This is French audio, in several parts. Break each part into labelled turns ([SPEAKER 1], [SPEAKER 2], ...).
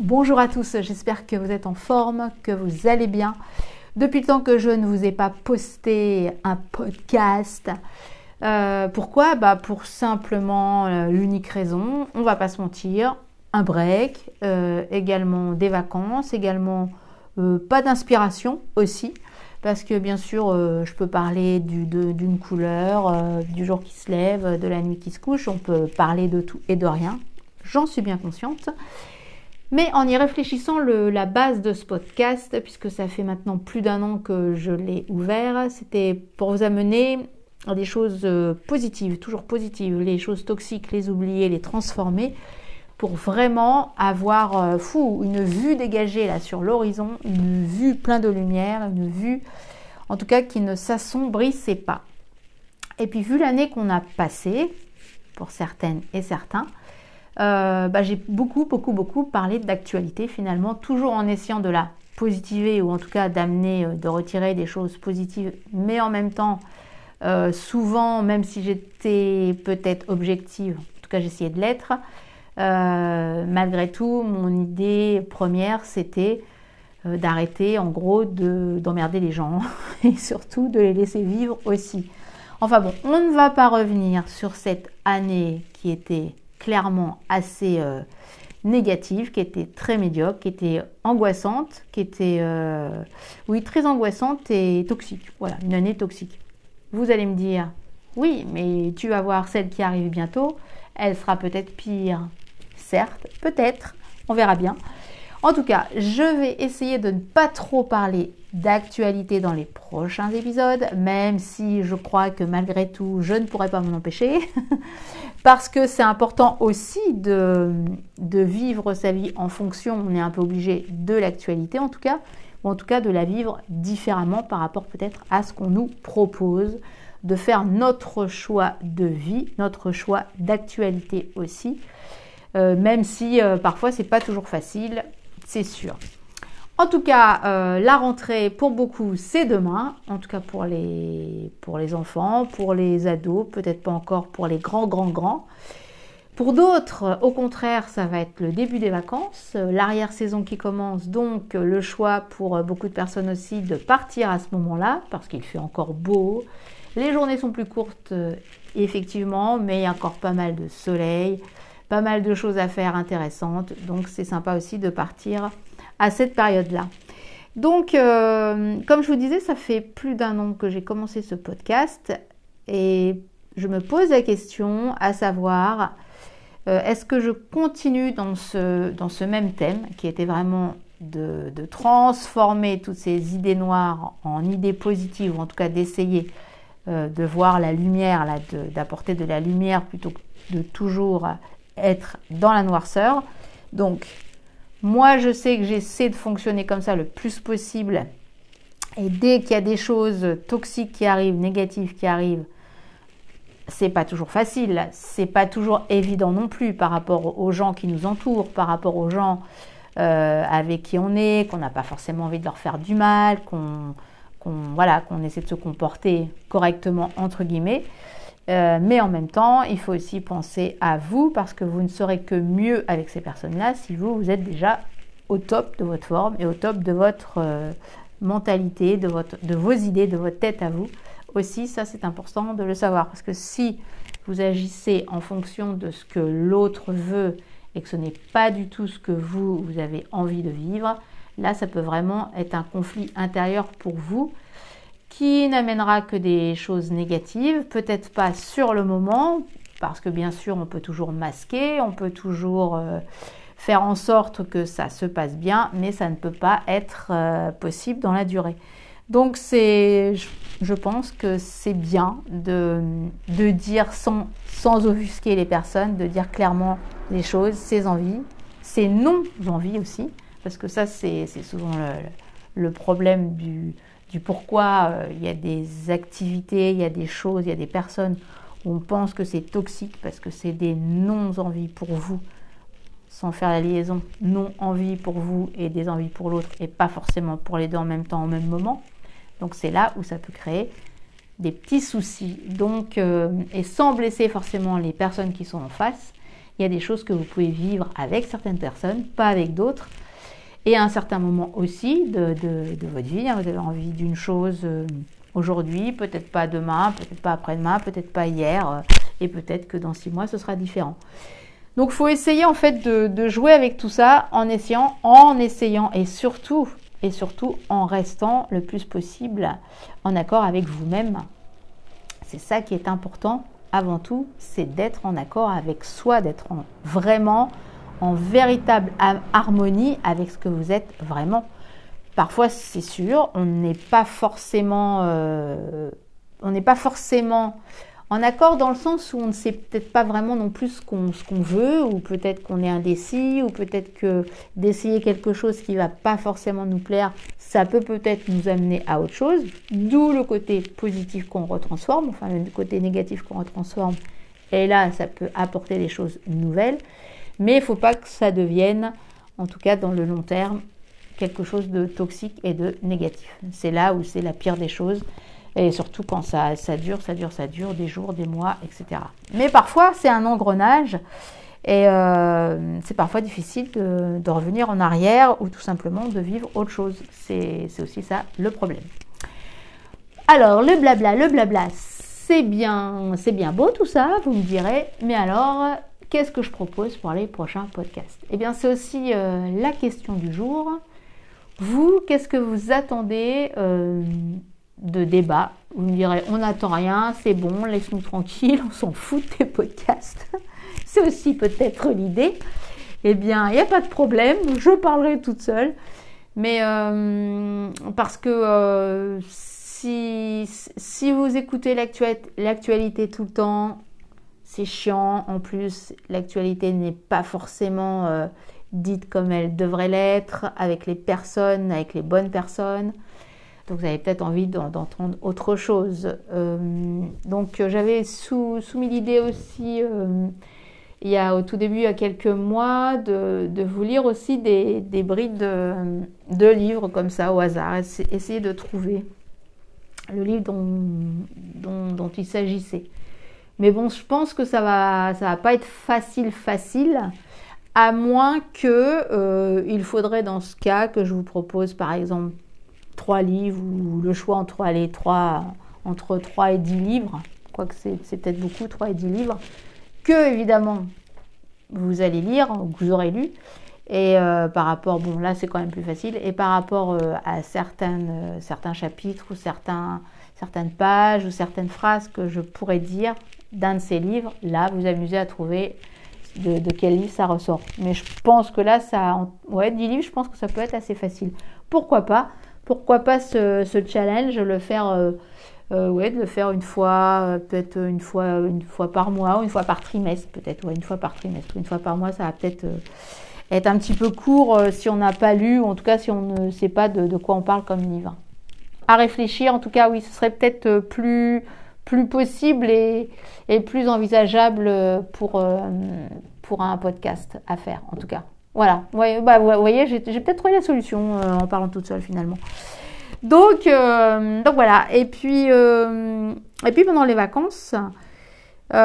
[SPEAKER 1] Bonjour à tous, j'espère que vous êtes en forme, que vous allez bien. Depuis le temps que je ne vous ai pas posté un podcast, euh, pourquoi? Bah Pour simplement euh, l'unique raison, on va pas se mentir, un break, euh, également des vacances, également pas d'inspiration aussi, parce que bien sûr je peux parler d'une couleur, du jour qui se lève, de la nuit qui se couche, on peut parler de tout et de rien, j'en suis bien consciente. Mais en y réfléchissant, la base de ce podcast, puisque ça fait maintenant plus d'un an que je l'ai ouvert, c'était pour vous amener à des choses euh, positives, toujours positives, les choses toxiques, les oublier, les transformer, pour vraiment avoir euh, une vue dégagée là sur l'horizon, une vue plein de lumière, une vue en tout cas qui ne s'assombrissait pas. Et puis vu l'année qu'on a passée, pour certaines et certains, euh, bah, j'ai beaucoup, beaucoup, beaucoup parlé d'actualité finalement, toujours en essayant de la positiver ou en tout cas d'amener, euh, de retirer des choses positives, mais en même temps, euh, souvent, même si j'étais peut-être objective, en tout cas j'essayais de l'être, malgré tout, mon idée première, c'était d'arrêter en gros d'emmerder les gens et surtout de les laisser vivre aussi. Enfin bon, on ne va pas revenir sur cette année qui était clairement assez euh, négative, qui était très médiocre, qui était angoissante, qui était, euh, oui, très angoissante et toxique. Voilà, une année toxique. Vous allez me dire, oui, mais tu vas voir celle qui arrive bientôt, elle sera peut-être pire. Certes, peut-être, on verra bien. En tout cas, je vais essayer de ne pas trop parler d'actualité dans les prochains épisodes, même si je crois que malgré tout, je ne pourrai pas m'en empêcher, parce que c'est important aussi de, vivre sa vie en fonction, on est un peu obligé de l'actualité en tout cas, ou en tout cas de la vivre différemment par rapport peut-être à ce qu'on nous propose, de faire notre choix de vie, notre choix d'actualité aussi. Euh, même si euh, parfois c'est pas toujours facile, c'est sûr. En tout cas, euh, la rentrée pour beaucoup, c'est demain. En tout cas pour les, pour les enfants, pour les ados, peut-être pas encore pour les grands, grands, grands. Pour d'autres, au contraire, ça va être le début des vacances, euh, l'arrière-saison qui commence, donc euh, le choix pour beaucoup de personnes aussi de partir à ce moment-là, parce qu'il fait encore beau. Les journées sont plus courtes, effectivement, mais il y a encore pas mal de soleil pas mal de choses à faire intéressantes. Donc c'est sympa aussi de partir à cette période-là. Donc, euh, comme je vous disais, ça fait plus d'un an que j'ai commencé ce podcast et je me pose la question à savoir, euh, est-ce que je continue dans ce, dans ce même thème qui était vraiment de, transformer toutes ces idées noires en idées positives, ou en tout cas d'essayer euh, de voir la lumière, d'apporter de, de la lumière plutôt que de toujours être dans la noirceur. Donc, moi, je sais que j'essaie de fonctionner comme ça le plus possible. Et dès qu'il y a des choses toxiques qui arrivent, négatives qui arrivent, c'est pas toujours facile, c'est pas toujours évident non plus par rapport aux gens qui nous entourent, par rapport aux gens euh, avec qui on est, qu'on n'a pas forcément envie de leur faire du mal, qu'on voilà, qu'on essaie de se comporter correctement entre guillemets. Euh, mais en même temps, il faut aussi penser à vous parce que vous ne serez que mieux avec ces personnes-là si vous, vous êtes déjà au top de votre forme et au top de votre euh, mentalité, de, de vos idées, de votre tête à vous. Aussi, ça c'est important de le savoir parce que si vous agissez en fonction de ce que l'autre veut et que ce n'est pas du tout ce que vous, vous avez envie de vivre, là ça peut vraiment être un conflit intérieur pour vous qui n'amènera que des choses négatives, peut-être pas sur le moment, parce que bien sûr on peut toujours masquer, on peut toujours euh, faire en sorte que ça se passe bien, mais ça ne peut pas être euh, possible dans la durée. Donc c'est, je pense que c'est bien de, de dire sans, sans offusquer les personnes, de dire clairement les choses, ses envies, ses non-envies aussi, parce que ça c'est souvent le, le problème du, du pourquoi euh, il y a des activités, il y a des choses, il y a des personnes où on pense que c'est toxique parce que c'est des non-envies pour vous, sans faire la liaison, non-envie pour vous et des envies pour l'autre, et pas forcément pour les deux en même temps, au même moment. Donc c'est là où ça peut créer des petits soucis. Donc, euh, et sans blesser forcément les personnes qui sont en face, Il y a des choses que vous pouvez vivre avec certaines personnes, pas avec d'autres. Et à un certain moment aussi de, votre vie, hein, vous avez envie d'une chose euh, aujourd'hui, peut-être pas demain, peut-être pas après-demain, peut-être pas hier, euh, et peut-être que dans six mois ce sera différent. Donc il faut essayer en fait de, jouer avec tout ça en essayant, en essayant et surtout, et surtout en restant le plus possible en accord avec vous-même. C'est ça qui est important avant tout, c'est d'être en accord avec soi, d'être vraiment en véritable harmonie avec ce que vous êtes vraiment. Parfois, c'est sûr, on n'est pas forcément, euh, on n'est pas forcément en accord dans le sens où on ne sait peut-être pas vraiment non plus ce qu'on veut, ou peut-être qu'on est indécis, ou peut-être que d'essayer quelque chose qui va pas forcément nous plaire, ça peut peut-être nous amener à autre chose. D'où le côté positif qu'on retransforme, enfin le côté négatif qu'on retransforme. Et là, ça peut apporter des choses nouvelles. Mais il ne faut pas que ça devienne, en tout cas dans le long terme, quelque chose de toxique et de négatif. C'est là où c'est la pire des choses. Et surtout quand ça, dure, ça dure, ça dure, des jours, des mois, etc. Mais parfois, c'est un engrenage. Et euh, c'est parfois difficile de, revenir en arrière ou tout simplement de vivre autre chose. C'est aussi ça le problème. Alors, le blabla, le blabla, c'est bien, c'est bien beau tout ça, vous me direz. Mais alors, qu'est-ce que je propose pour les prochains podcasts? Eh bien, c'est aussi euh, la question du jour. Vous, qu'est-ce que vous attendez euh, de débat? Vous me direz, on n'attend rien, c'est bon, laisse-nous tranquille, on s'en fout des podcasts. c'est aussi peut-être l'idée. Eh bien, il n'y a pas de problème, je parlerai toute seule. Mais euh, parce que si, si vous écoutez l'actualité tout le temps, c'est chiant. En plus, l'actualité n'est pas forcément euh, dite comme elle devrait l'être, avec les personnes, avec les bonnes personnes. Donc vous avez peut-être envie d'entendre autre chose. Euh, donc j'avais soumis l'idée aussi, euh, il y a au tout début, il y a quelques mois, de, vous lire aussi des, brides de, livres comme ça au hasard, essayer de trouver le livre dont il s'agissait. Mais bon, je pense que ça va, ça va pas être facile, facile, à moins que euh, il faudrait dans ce cas que je vous propose par exemple trois livres ou le choix entre les trois, entre 3 et 10 livres, quoique c'est peut-être beaucoup, 3 et 10 livres, que évidemment vous allez lire, que vous aurez lu. Et euh, par rapport, bon là c'est quand même plus facile, et par rapport euh, à certains chapitres ou certains, certaines pages ou certaines phrases que je pourrais dire d'un de ces livres, là, vous amusez à trouver de, quel livre ça ressort. Mais je pense que là, ça, ouais, 10 livres, je pense que ça peut être assez facile. Pourquoi pas? Pourquoi pas ce, challenge, le faire, euh, euh, ouais, de le faire une fois, euh, peut-être une fois, par mois ou une fois par trimestre, peut-être, ouais, une fois par trimestre, une fois par mois, ça va peut-être être un petit peu court si on n'a pas lu, ou en tout cas si on ne sait pas de, de quoi on parle comme livre. À réfléchir, en tout cas, oui, ce serait peut-être plus plus possible et, plus envisageable pour, euh, pour un podcast à faire, en tout cas. Voilà, bah, vous voyez, j'ai peut-être trouvé la solution euh, en parlant toute seule finalement. Donc, euh, donc voilà, et puis, et puis pendant les vacances, on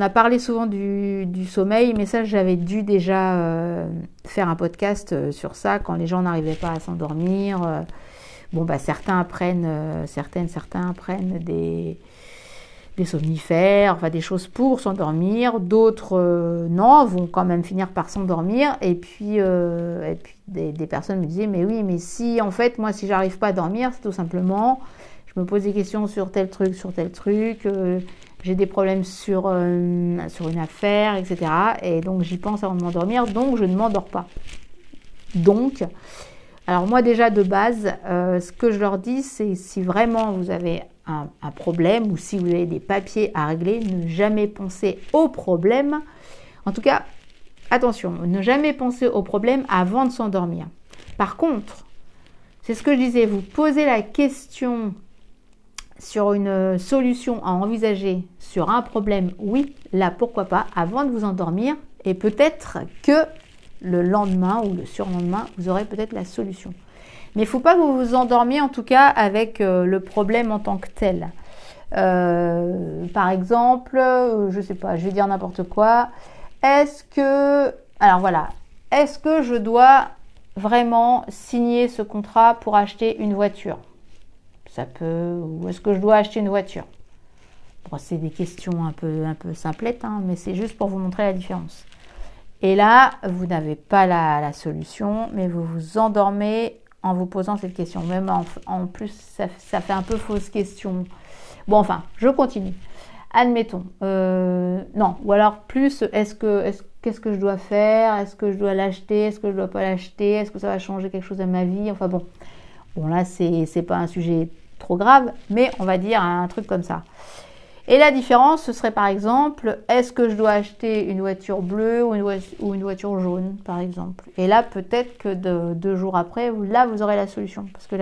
[SPEAKER 1] a parlé souvent du, du sommeil, mais ça j'avais dû déjà faire un podcast sur ça quand les gens n'arrivaient pas à s'endormir. Bon, bah, certains apprennent, euh, certaines, certains apprennent des, des somnifères, enfin des choses pour s'endormir. D'autres, euh, non, vont quand même finir par s'endormir. Et puis, euh, et puis des, personnes me disaient, mais oui, mais si, en fait, moi, si j'arrive pas à dormir, c'est tout simplement, je me pose des questions sur tel truc, sur tel truc, j'ai des problèmes sur, sur une affaire, etc. Et donc, j'y pense avant de m'endormir, donc je ne m'endors pas. Donc, alors moi déjà de base, euh, ce que je leur dis, c'est si vraiment vous avez un, problème ou si vous avez des papiers à régler, ne jamais penser au problème. En tout cas, attention, ne jamais penser au problème avant de s'endormir. Par contre, c'est ce que je disais, vous posez la question sur une solution à envisager sur un problème, oui, là pourquoi pas, avant de vous endormir, et peut-être que le lendemain ou le surlendemain, vous aurez peut-être la solution. Mais il ne faut pas que vous vous endormiez en tout cas avec euh, le problème en tant que tel. Euh, par exemple, euh, je sais pas, je vais dire n'importe quoi. Est-ce que, alors voilà, est-ce que je dois vraiment signer ce contrat pour acheter une voiture? Ça peut, ou est-ce que je dois acheter une voiture? Bon, C'est des questions un peu, un peu simplettes, hein, mais c'est juste pour vous montrer la différence. Et là, vous n'avez pas la, solution, mais vous vous endormez en vous posant cette question. Même en, plus, ça, fait un peu fausse question. Bon, enfin, je continue. Admettons. Euh, non, ou alors plus, est-ce que, qu'est-ce que je dois faire? Est-ce que je dois l'acheter? Est-ce que je ne dois pas l'acheter? Est-ce que ça va changer quelque chose à ma vie? Enfin bon, bon là, c'est, c'est pas un sujet trop grave, mais on va dire un truc comme ça. Et la différence, ce serait par exemple, est-ce que je dois acheter une voiture bleue ou une, voiture jaune, par exemple? Et là, peut-être que deux jours après, là, vous aurez la solution. Parce que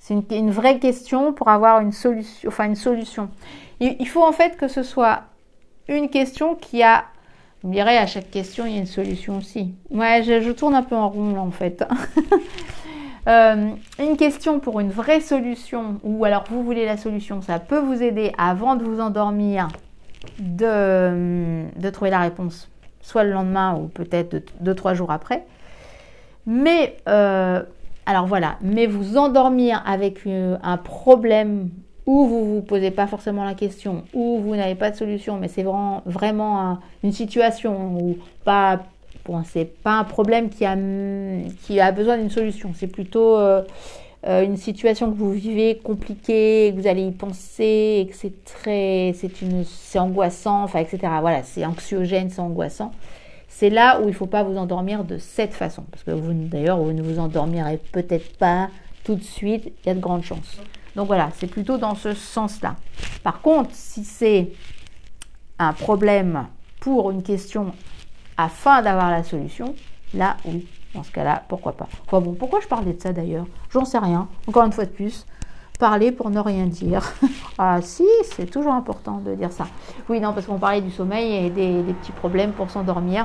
[SPEAKER 1] c'est une, vraie question pour avoir une solution. Enfin, une solution. Il, faut en fait que ce soit une question qui a... Vous direz, à chaque question, il y a une solution aussi. Ouais, je, je tourne un peu en rond là, en fait. Euh, une question pour une vraie solution, ou alors vous voulez la solution, ça peut vous aider avant de vous endormir de, de trouver la réponse, soit le lendemain ou peut-être deux, trois jours après. Mais, euh, alors voilà, mais vous endormir avec euh, un problème où vous ne vous posez pas forcément la question, où vous n'avez pas de solution, mais c'est vraiment, vraiment une situation où pas Bon, c'est pas un problème qui a, qui a besoin d'une solution. C'est plutôt euh, euh, une situation que vous vivez compliquée, que vous allez y penser, et que c'est très, c'est une, c'est angoissant, enfin, etc. Voilà, c'est anxiogène, c'est angoissant. C'est là où il ne faut pas vous endormir de cette façon, parce que vous, d'ailleurs, vous ne vous endormirez peut-être pas tout de suite. Il y a de grandes chances. Donc voilà, c'est plutôt dans ce sens-là. Par contre, si c'est un problème pour une question afin d'avoir la solution, là oui, dans ce cas-là, pourquoi pas. Bon, pourquoi je parlais de ça d'ailleurs? J'en sais rien. Encore une fois de plus, parler pour ne rien dire. ah si, c'est toujours important de dire ça. Oui, non, parce qu'on parlait du sommeil et des, petits problèmes pour s'endormir.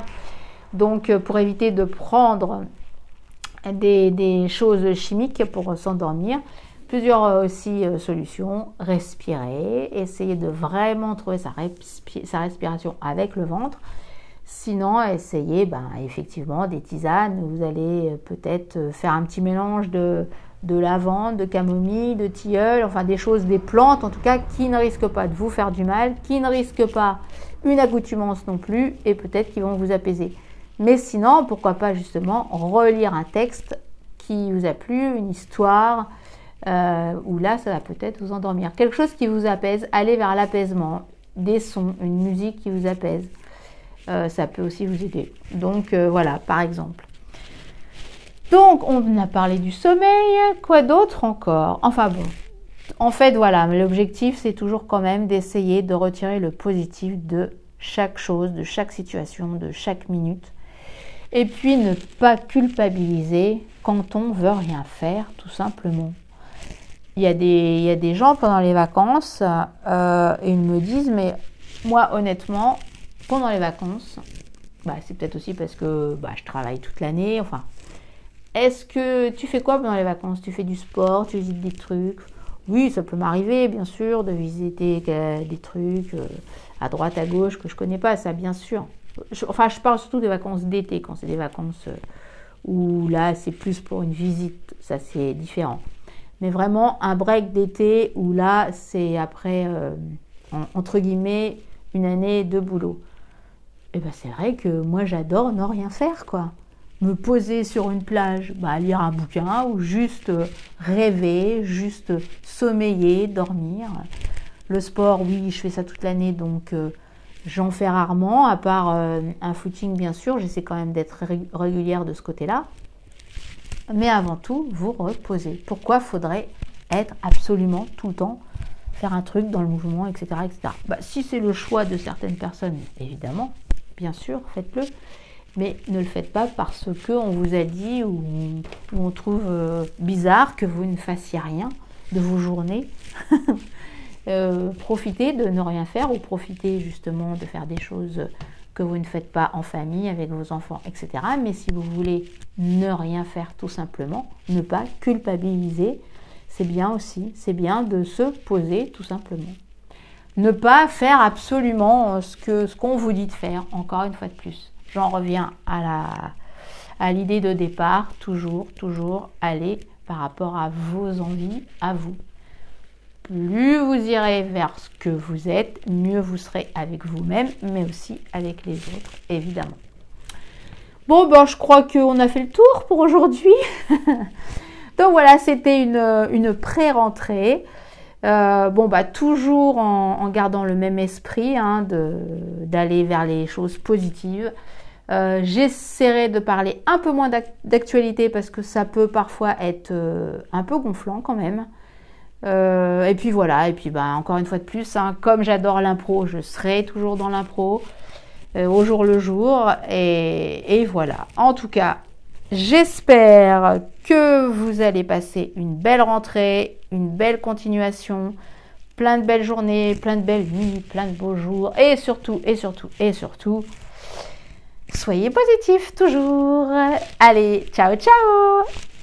[SPEAKER 1] Donc, euh, pour éviter de prendre des, choses chimiques pour s'endormir, plusieurs euh, aussi euh, solutions. Respirer, essayer de vraiment trouver sa respiration avec le ventre. Sinon, essayez ben, effectivement des tisanes. Vous allez euh, peut-être euh, faire un petit mélange de, de lavande, de camomille, de tilleul, enfin des choses, des plantes en tout cas qui ne risquent pas de vous faire du mal, qui ne risquent pas une accoutumance non plus et peut-être qui vont vous apaiser. Mais sinon, pourquoi pas justement relire un texte qui vous a plu, une histoire, euh, où là ça va peut-être vous endormir. Quelque chose qui vous apaise, allez vers l'apaisement, des sons, une musique qui vous apaise. Euh, ça peut aussi vous aider. Donc euh, voilà, par exemple. Donc on a parlé du sommeil, quoi d'autre encore? Enfin bon, en fait voilà, l'objectif c'est toujours quand même d'essayer de retirer le positif de chaque chose, de chaque situation, de chaque minute. Et puis ne pas culpabiliser quand on veut rien faire, tout simplement. Il y a des, gens pendant les vacances, euh, ils me disent, mais moi honnêtement, pendant les vacances, bah, c'est peut-être aussi parce que bah, je travaille toute l'année. Enfin, est-ce que tu fais quoi pendant les vacances? Tu fais du sport, tu visites des trucs? Oui, ça peut m'arriver, bien sûr, de visiter euh, des trucs euh, à droite, à gauche que je connais pas, ça, bien sûr. enfin, je parle surtout des vacances d'été, quand c'est des vacances euh, où là, c'est plus pour une visite, ça, c'est différent. Mais vraiment, un break d'été où là, c'est après, entre guillemets, une année de boulot. Et eh ben c'est vrai que moi j'adore ne rien faire quoi. Me poser sur une plage, bah, lire un bouquin ou juste rêver, juste sommeiller, dormir. Le sport, oui, je fais ça toute l'année donc euh, j'en fais rarement, à part euh, un footing bien sûr, j'essaie quand même d'être régulière de ce côté-là. Mais avant tout, vous reposez. Pourquoi faudrait être absolument tout le temps faire un truc dans le mouvement, etc. etc. Bah, si c'est le choix de certaines personnes, évidemment, bien sûr, faites-le. Mais ne le faites pas parce qu'on vous a dit ou, on trouve euh, bizarre que vous ne fassiez rien de vos journées. Euh, profitez de ne rien faire ou profitez justement de faire des choses que vous ne faites pas en famille avec vos enfants, etc. Mais si vous voulez ne rien faire tout simplement, ne pas culpabiliser, c'est bien aussi. C'est bien de se poser tout simplement. Ne pas faire absolument ce que ce qu'on vous dit de faire, encore une fois de plus. J'en reviens à la à l'idée de départ, toujours, toujours aller par rapport à vos envies, à vous. Plus vous irez vers ce que vous êtes, mieux vous serez avec vous-même, mais aussi avec les autres, évidemment. Bon, ben, je crois qu'on a fait le tour pour aujourd'hui. Donc voilà, c'était une pré-rentrée. Euh, bon, bah, toujours en, gardant le même esprit, hein, d'aller vers les choses positives. Euh, j'essaierai de parler un peu moins d'actualité parce que ça peut parfois être euh, un peu gonflant quand même. et puis voilà, et puis bah, encore une fois de plus, hein, comme j'adore l'impro, je serai toujours dans l'impro au jour le jour. et voilà. En tout cas, J'espère que vous allez passer une belle rentrée, une belle continuation, plein de belles journées, plein de belles nuits, plein de beaux jours et surtout, et surtout, et surtout, soyez positifs toujours. Allez, ciao, ciao